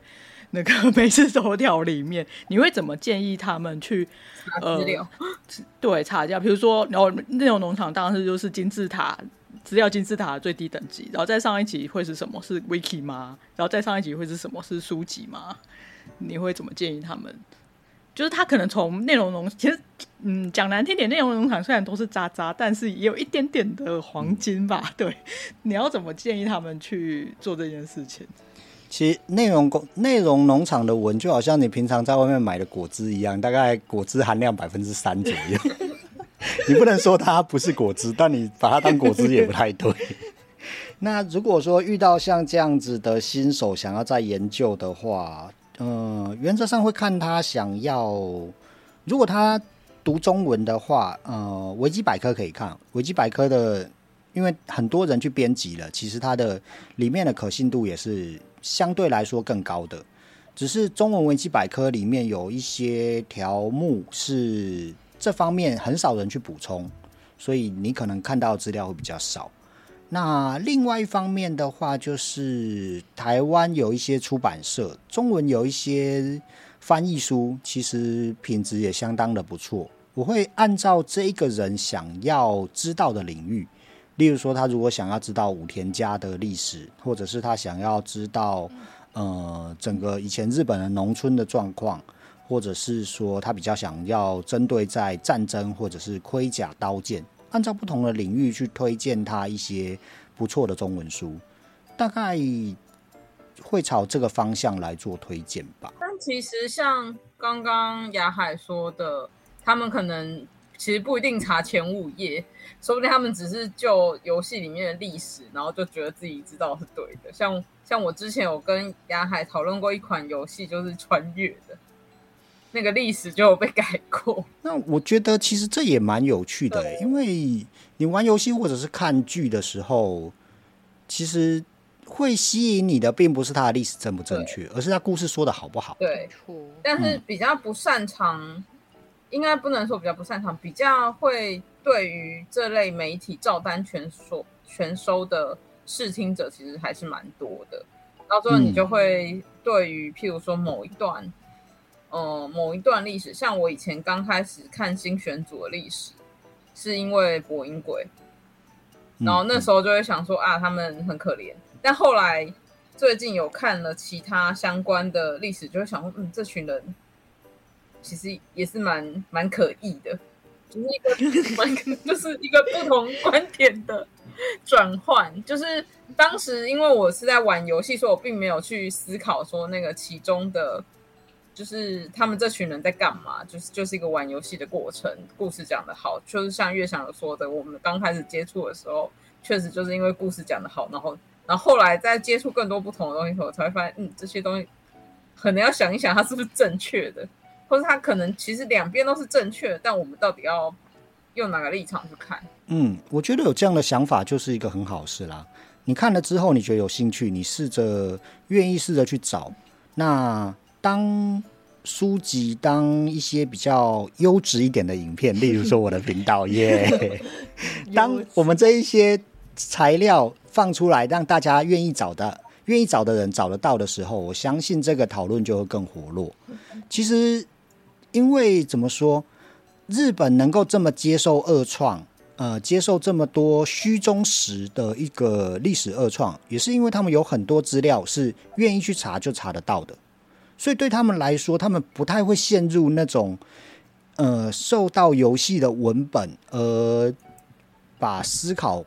那个 *laughs* 每次头条里面。你会怎么建议他们去查资料？呃、*laughs* 对，查资料。比如说，然后内容农场当然是就是金字塔资料金字塔的最低等级，然后再上一级会是什么？是 Wiki 吗？然后再上一级会是什么？是书籍吗？你会怎么建议他们？就是他可能从内容农，其实嗯讲难听点，内容农场虽然都是渣渣，但是也有一点点的黄金吧。嗯、对，你要怎么建议他们去做这件事情？其实内容工内容农场的文就好像你平常在外面买的果汁一样，大概果汁含量百分之三左右。*laughs* 你不能说它不是果汁，但你把它当果汁也不太对。*laughs* 那如果说遇到像这样子的新手想要再研究的话，呃，原则上会看他想要，如果他读中文的话，呃，维基百科可以看。维基百科的，因为很多人去编辑了，其实它的里面的可信度也是相对来说更高的。只是中文维基百科里面有一些条目是这方面很少人去补充，所以你可能看到资料会比较少。那另外一方面的话，就是台湾有一些出版社，中文有一些翻译书，其实品质也相当的不错。我会按照这一个人想要知道的领域，例如说，他如果想要知道武田家的历史，或者是他想要知道呃整个以前日本的农村的状况，或者是说他比较想要针对在战争或者是盔甲刀剑。按照不同的领域去推荐他一些不错的中文书，大概会朝这个方向来做推荐吧。但其实像刚刚雅海说的，他们可能其实不一定查前五页，说不定他们只是就游戏里面的历史，然后就觉得自己知道是对的。像像我之前有跟雅海讨论过一款游戏，就是穿越的。那个历史就有被改过。那我觉得其实这也蛮有趣的，因为你玩游戏或者是看剧的时候，其实会吸引你的，并不是它的历史正不正确，而是它故事说的好不好。对，但是比较不擅长，嗯、应该不能说比较不擅长，比较会对于这类媒体照单全收全收的视听者，其实还是蛮多的。到最后，你就会对于譬如说某一段，嗯、呃，某一段历史，像我以前刚开始看新选组的历史，是因为博音鬼。然后那时候就会想说啊，他们很可怜。但后来最近有看了其他相关的历史，就会想说，嗯，这群人其实也是蛮蛮可疑的，就是一个 *laughs* 蛮就是一个不同观点的转换。就是当时因为我是在玩游戏，所以我并没有去思考说那个其中的，就是他们这群人在干嘛，就是就是一个玩游戏的过程。故事讲得好，就是像月翔有说的，我们刚开始接触的时候。确实就是因为故事讲得好，然后，然后后来再接触更多不同的东西后，我才会发现，嗯，这些东西可能要想一想，它是不是正确的，或者它可能其实两边都是正确的，但我们到底要用哪个立场去看？嗯，我觉得有这样的想法就是一个很好事啦。你看了之后，你觉得有兴趣，你试着愿意试着去找。那当书籍，当一些比较优质一点的影片，例如说我的频道 *laughs* 耶，yeah, 当我们这一些。材料放出来，让大家愿意找的、愿意找的人找得到的时候，我相信这个讨论就会更活络。其实，因为怎么说，日本能够这么接受二创，呃，接受这么多虚中实的一个历史二创，也是因为他们有很多资料是愿意去查就查得到的。所以对他们来说，他们不太会陷入那种呃受到游戏的文本而把思考。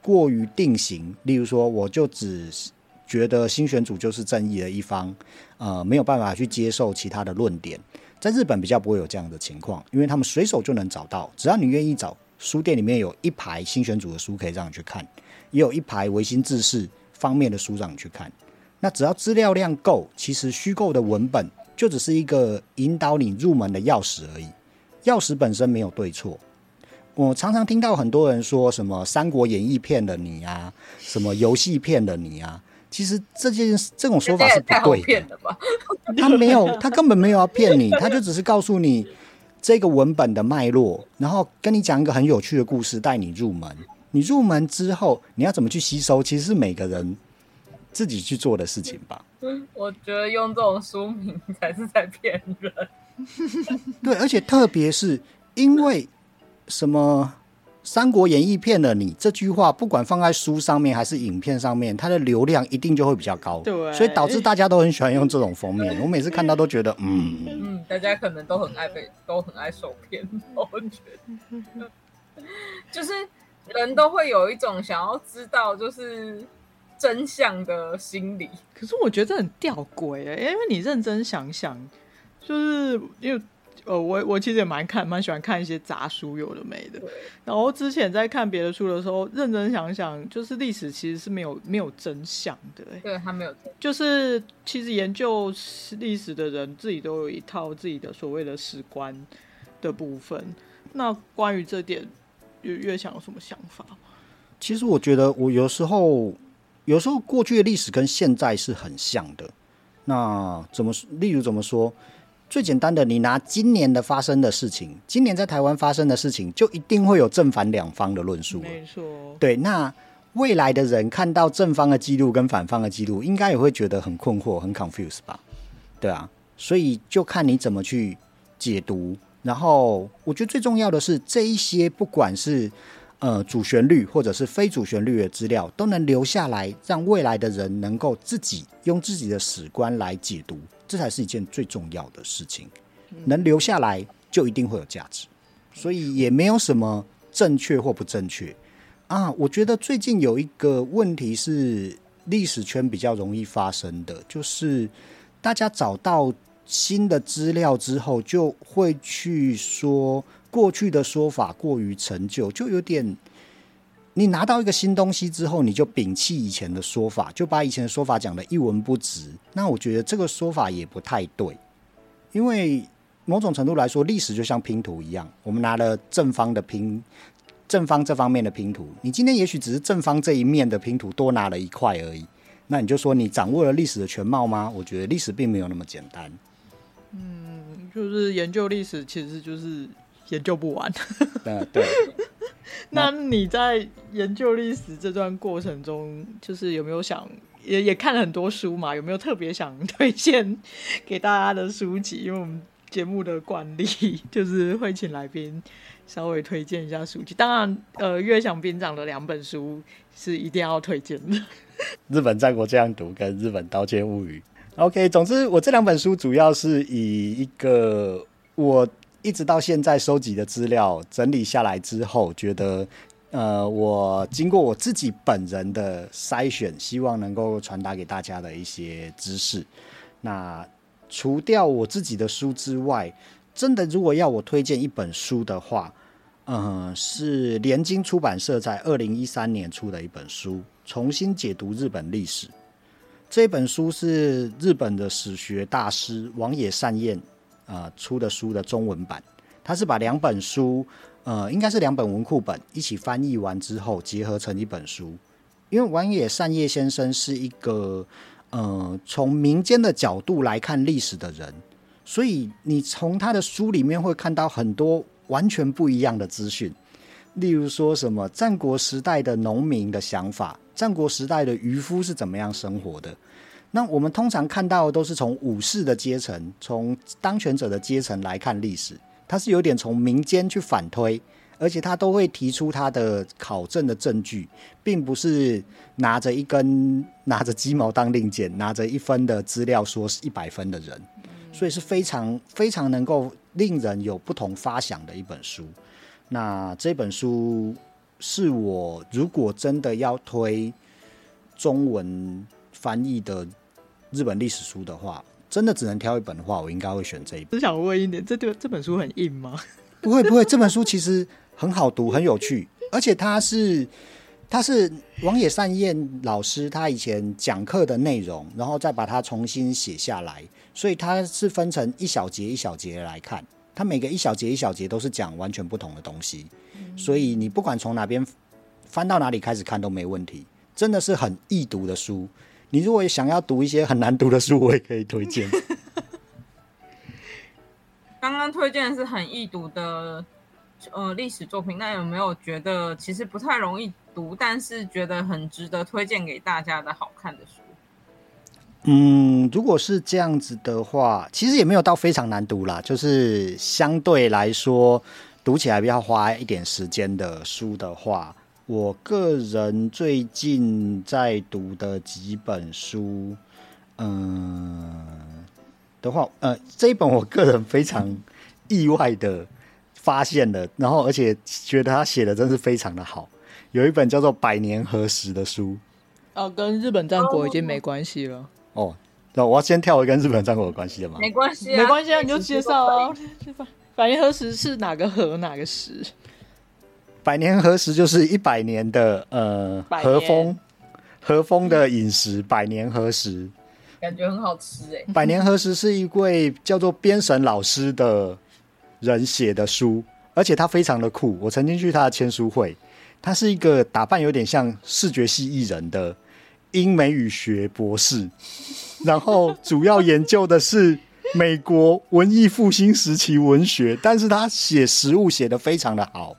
过于定型，例如说，我就只觉得新选组就是正义的一方，呃，没有办法去接受其他的论点。在日本比较不会有这样的情况，因为他们随手就能找到，只要你愿意找，书店里面有一排新选组的书可以让你去看，也有一排维新志士方面的书让你去看。那只要资料量够，其实虚构的文本就只是一个引导你入门的钥匙而已，钥匙本身没有对错。我常常听到很多人说什么《三国演义》骗了你啊，什么游戏骗了你啊。其实这件这种说法是不对的。他没有，他根本没有要骗你，他就只是告诉你这个文本的脉络，然后跟你讲一个很有趣的故事，带你入门。你入门之后，你要怎么去吸收，其实是每个人自己去做的事情吧。*laughs* 我觉得用这种书名才是在骗人。对，而且特别是因为。什么《三国演义》骗了你？这句话不管放在书上面还是影片上面，它的流量一定就会比较高。对，所以导致大家都很喜欢用这种封面。*laughs* 我每次看到都觉得，嗯嗯，大家可能都很爱被，都很爱受骗。我觉得，就是人都会有一种想要知道就是真相的心理。可是我觉得这很吊诡哎，因为你认真想想，就是因为。呃，我我其实也蛮看蛮喜欢看一些杂书，有的没的。然后之前在看别的书的时候，认真想想，就是历史其实是没有没有真相的。对，他没有。就是其实研究历史的人自己都有一套自己的所谓的史观的部分。那关于这点，月月想有什么想法？其实我觉得，我有时候有时候过去的历史跟现在是很像的。那怎么例如怎么说？最简单的，你拿今年的发生的事情，今年在台湾发生的事情，就一定会有正反两方的论述。没错，对。那未来的人看到正方的记录跟反方的记录，应该也会觉得很困惑、很 confuse 吧？对啊，所以就看你怎么去解读。然后，我觉得最重要的是，这一些不管是呃主旋律或者是非主旋律的资料，都能留下来，让未来的人能够自己用自己的史观来解读。这才是一件最重要的事情，能留下来就一定会有价值，所以也没有什么正确或不正确啊。我觉得最近有一个问题是历史圈比较容易发生的，就是大家找到新的资料之后，就会去说过去的说法过于陈旧，就有点。你拿到一个新东西之后，你就摒弃以前的说法，就把以前的说法讲得一文不值。那我觉得这个说法也不太对，因为某种程度来说，历史就像拼图一样，我们拿了正方的拼，正方这方面的拼图，你今天也许只是正方这一面的拼图多拿了一块而已。那你就说你掌握了历史的全貌吗？我觉得历史并没有那么简单。嗯，就是研究历史其实就是研究不完。对 *laughs* 对。*laughs* 那你在研究历史这段过程中，就是有没有想也也看了很多书嘛？有没有特别想推荐给大家的书籍？因为我们节目的惯例 *laughs* 就是会请来宾稍微推荐一下书籍。当然，呃，月想兵长的两本书是一定要推荐的。日本战国这样读跟日本刀剑物语，OK。总之，我这两本书主要是以一个我一直到现在收集的资料整理下来之后，觉得呃，我经过我自己本人的筛选，希望能够传达给大家的一些知识。那除掉我自己的书之外，真的如果要我推荐一本书的话，嗯、呃，是联经出版社在二零一三年出的一本书。重新解读日本历史，这本书是日本的史学大师王野善彦呃出的书的中文版。他是把两本书，呃，应该是两本文库本一起翻译完之后结合成一本书。因为王野善叶先生是一个呃从民间的角度来看历史的人，所以你从他的书里面会看到很多完全不一样的资讯。例如说什么战国时代的农民的想法，战国时代的渔夫是怎么样生活的？那我们通常看到的都是从武士的阶层，从当权者的阶层来看历史，他是有点从民间去反推，而且他都会提出他的考证的证据，并不是拿着一根 *laughs* 拿着鸡毛当令箭，拿着一分的资料说是一百分的人，所以是非常非常能够令人有不同发想的一本书。那这本书是我如果真的要推中文翻译的日本历史书的话，真的只能挑一本的话，我应该会选这一本。只想问一点，这这这本书很硬吗？不会不会，这本书其实很好读，很有趣，而且它是它是王野善彦老师他以前讲课的内容，然后再把它重新写下来，所以它是分成一小节一小节来看。它每个一小节一小节都是讲完全不同的东西，所以你不管从哪边翻到哪里开始看都没问题，真的是很易读的书。你如果想要读一些很难读的书，我也可以推荐。*laughs* 刚刚推荐的是很易读的呃历史作品，那有没有觉得其实不太容易读，但是觉得很值得推荐给大家的好看的书？嗯，如果是这样子的话，其实也没有到非常难读啦，就是相对来说读起来比较花一点时间的书的话，我个人最近在读的几本书，嗯的话，呃，这一本我个人非常意外的发现了，然后而且觉得他写的真是非常的好，有一本叫做《百年何时》的书，哦，跟日本战国已经没关系了。哦，那我要先跳回跟日本战国有关系的吗？没关系，没关系啊，你就介绍啊。*laughs* 百年何时是哪个河哪个时？百年何时就是一百年的呃和风和风的饮食，百年何时感觉很好吃哎。百年何时是一位叫做边神老师的人写的书，而且他非常的酷。我曾经去他的签书会，他是一个打扮有点像视觉系艺人的。英美语学博士，*laughs* 然后主要研究的是美国文艺复兴时期文学，但是他写实物写的非常的好，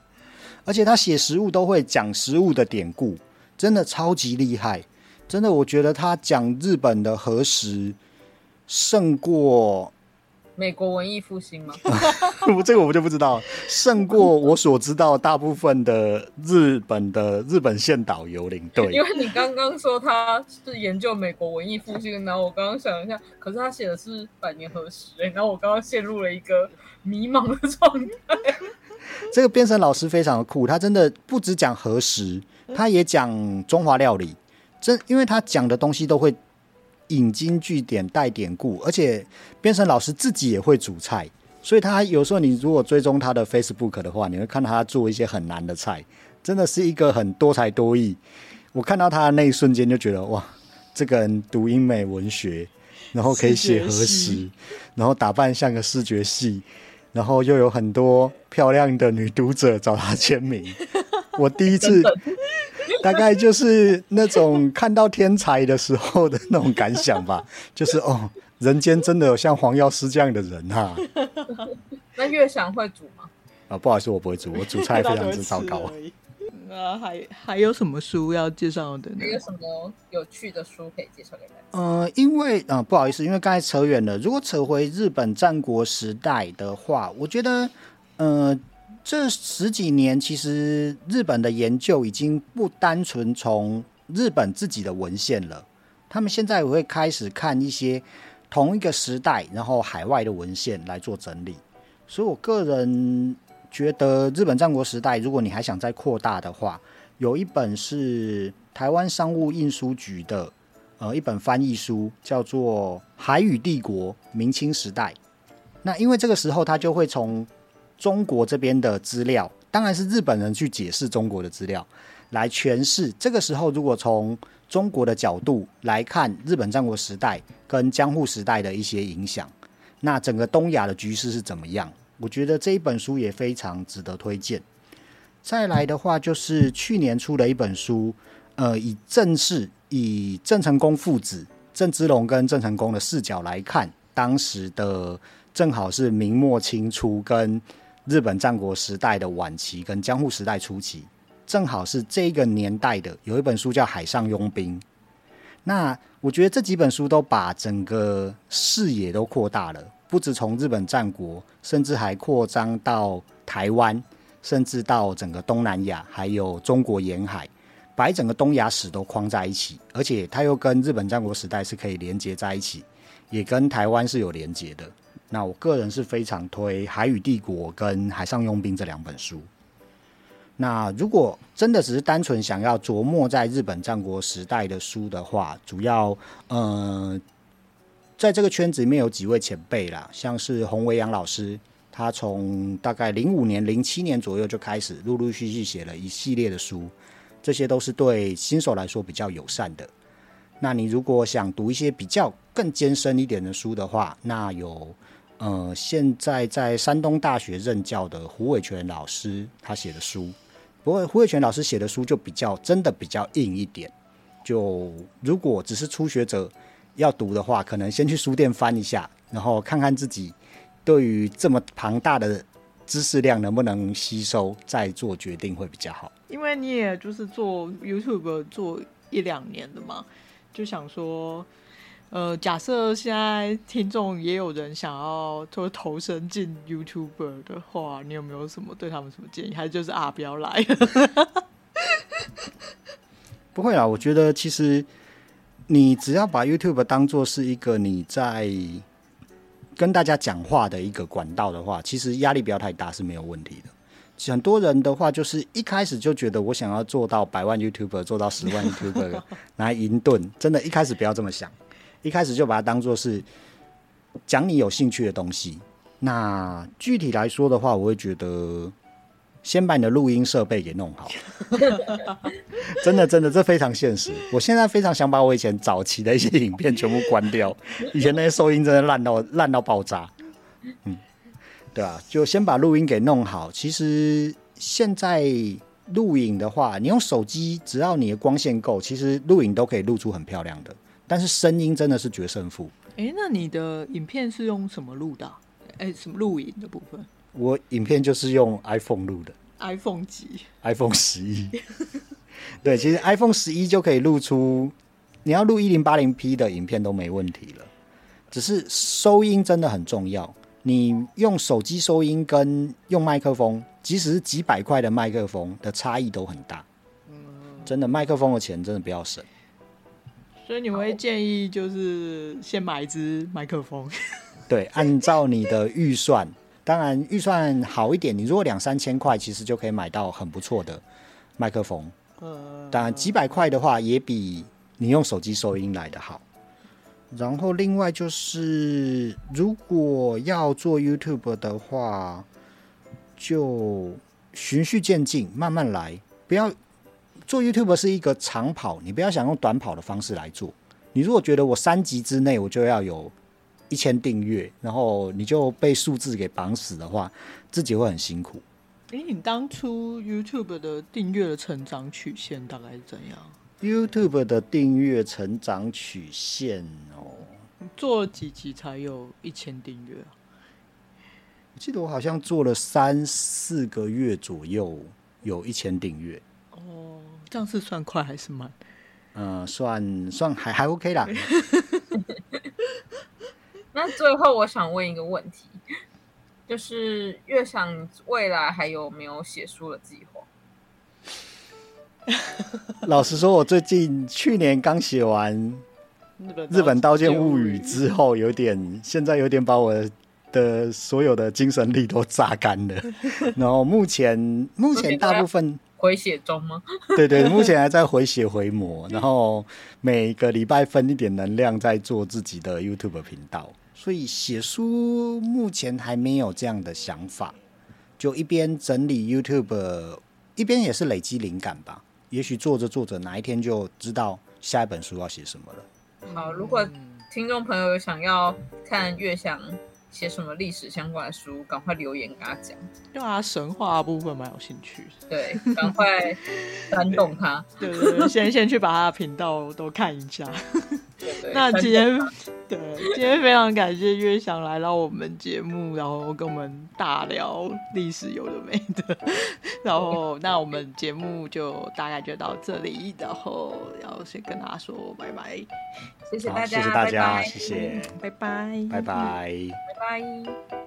而且他写食物都会讲食物的典故，真的超级厉害，真的，我觉得他讲日本的和食胜过。美国文艺复兴吗？我 *laughs* 这个我就不知道，胜过我所知道大部分的日本的日本线导游领队。因为你刚刚说他是研究美国文艺复兴，然后我刚刚想一下，可是他写的是百年河时，哎，然后我刚刚陷入了一个迷茫的状态。*laughs* 这个边神老师非常的酷，他真的不只讲和时，他也讲中华料理，真因为他讲的东西都会。引经据典带典故，而且边神老师自己也会煮菜，所以他有时候你如果追踪他的 Facebook 的话，你会看到他做一些很难的菜，真的是一个很多才多艺。我看到他的那一瞬间就觉得哇，这个人读英美文学，然后可以写和时，然后打扮像个视觉系，然后又有很多漂亮的女读者找他签名，*laughs* 我第一次大概就是那种看到天才的时候的那种感想吧，*laughs* 就是哦，人间真的有像黄药师这样的人哈、啊。*laughs* 那月翔会煮吗？啊，不好意思，我不会煮，我煮菜非常之糟糕。那还还有什么书要介绍的呢？还有什么有趣的书可以介绍给大家？呃，因为啊、呃，不好意思，因为刚才扯远了。如果扯回日本战国时代的话，我觉得，呃，这十几年其实日本的研究已经不单纯从日本自己的文献了，他们现在也会开始看一些同一个时代，然后海外的文献来做整理。所以我个人。觉得日本战国时代，如果你还想再扩大的话，有一本是台湾商务印书局的，呃，一本翻译书，叫做《海与帝国：明清时代》。那因为这个时候，他就会从中国这边的资料，当然是日本人去解释中国的资料，来诠释。这个时候，如果从中国的角度来看日本战国时代跟江户时代的一些影响，那整个东亚的局势是怎么样？我觉得这一本书也非常值得推荐。再来的话，就是去年出的一本书，呃，以郑氏、以郑成功父子郑芝龙跟郑成功的视角来看，当时的正好是明末清初跟日本战国时代的晚期跟江户时代初期，正好是这个年代的。有一本书叫《海上佣兵》，那我觉得这几本书都把整个视野都扩大了。不止从日本战国，甚至还扩张到台湾，甚至到整个东南亚，还有中国沿海，把整个东亚史都框在一起，而且它又跟日本战国时代是可以连接在一起，也跟台湾是有连接的。那我个人是非常推《海与帝国》跟《海上佣兵》这两本书。那如果真的只是单纯想要琢磨在日本战国时代的书的话，主要呃。在这个圈子里面有几位前辈啦，像是洪维扬老师，他从大概零五年、零七年左右就开始陆陆续续写了一系列的书，这些都是对新手来说比较友善的。那你如果想读一些比较更艰深一点的书的话，那有呃现在在山东大学任教的胡伟全老师他写的书，不过胡伟全老师写的书就比较真的比较硬一点，就如果只是初学者。要读的话，可能先去书店翻一下，然后看看自己对于这么庞大的知识量能不能吸收，再做决定会比较好。因为你也就是做 YouTube 做一两年的嘛，就想说，呃，假设现在听众也有人想要投投身进 YouTuber 的话，你有没有什么对他们什么建议？还是就是啊，不要来？*laughs* 不会啊，我觉得其实。你只要把 YouTube 当做是一个你在跟大家讲话的一个管道的话，其实压力不要太大是没有问题的。很多人的话就是一开始就觉得我想要做到百万 YouTuber，做到十万 YouTuber 来赢顿，真的，一开始不要这么想，一开始就把它当做是讲你有兴趣的东西。那具体来说的话，我会觉得。先把你的录音设备给弄好，*laughs* 真的真的，这非常现实。我现在非常想把我以前早期的一些影片全部关掉，以前那些收音真的烂到烂到爆炸。嗯，对啊，就先把录音给弄好。其实现在录影的话，你用手机，只要你的光线够，其实录影都可以录出很漂亮的。但是声音真的是决胜负。哎、那你的影片是用什么录的？哎、什么录影的部分？我影片就是用 iPhone 录的，iPhone 几？iPhone 十一。*laughs* 对，其实 iPhone 十一就可以录出，你要录一零八零 P 的影片都没问题了。只是收音真的很重要，你用手机收音跟用麦克风，即使是几百块的麦克风的差异都很大。嗯，真的麦克风的钱真的不要省。所以你会建议就是先买一支麦克风？*laughs* 对，按照你的预算。当然，预算好一点，你如果两三千块，其实就可以买到很不错的麦克风。当然几百块的话，也比你用手机收音来的好。然后另外就是，如果要做 YouTube 的话，就循序渐进，慢慢来。不要做 YouTube 是一个长跑，你不要想用短跑的方式来做。你如果觉得我三集之内我就要有。一千订阅，然后你就被数字给绑死的话，自己会很辛苦。哎，你当初 YouTube 的订阅的成长曲线大概是怎样？YouTube 的订阅成长曲线哦，做了几集才有一千订阅啊？我记得我好像做了三四个月左右，有一千订阅。哦，这样是算快还是慢？嗯、呃，算算还还 OK 啦。*laughs* 那最后我想问一个问题。就是越想未来还有没有写书的计划？*laughs* 老实说，我最近去年刚写完《日本刀剑物语》之后，有点现在有点把我的所有的精神力都榨干了。然后目前目前大部分回血中吗？对对，目前还在回血回魔，然后每个礼拜分一点能量在做自己的 YouTube 频道。所以写书目前还没有这样的想法，就一边整理 YouTube，一边也是累积灵感吧。也许做着做着，哪一天就知道下一本书要写什么了。好，如果听众朋友有想要看乐享写什么历史相关的书，赶快留言跟他讲。对啊，神话部分蛮有兴趣。对，赶快煽动他。*laughs* 对对对，先先去把他的频道都看一下。那今天，对，今天非常感谢月翔来到我们节目，然后跟我们大聊历史有的没的，*laughs* 然后那我们节目就大概就到这里，然后要先跟大家说拜拜，谢谢大家，谢谢大家，拜。拜，谢。谢，拜拜，拜拜，拜拜。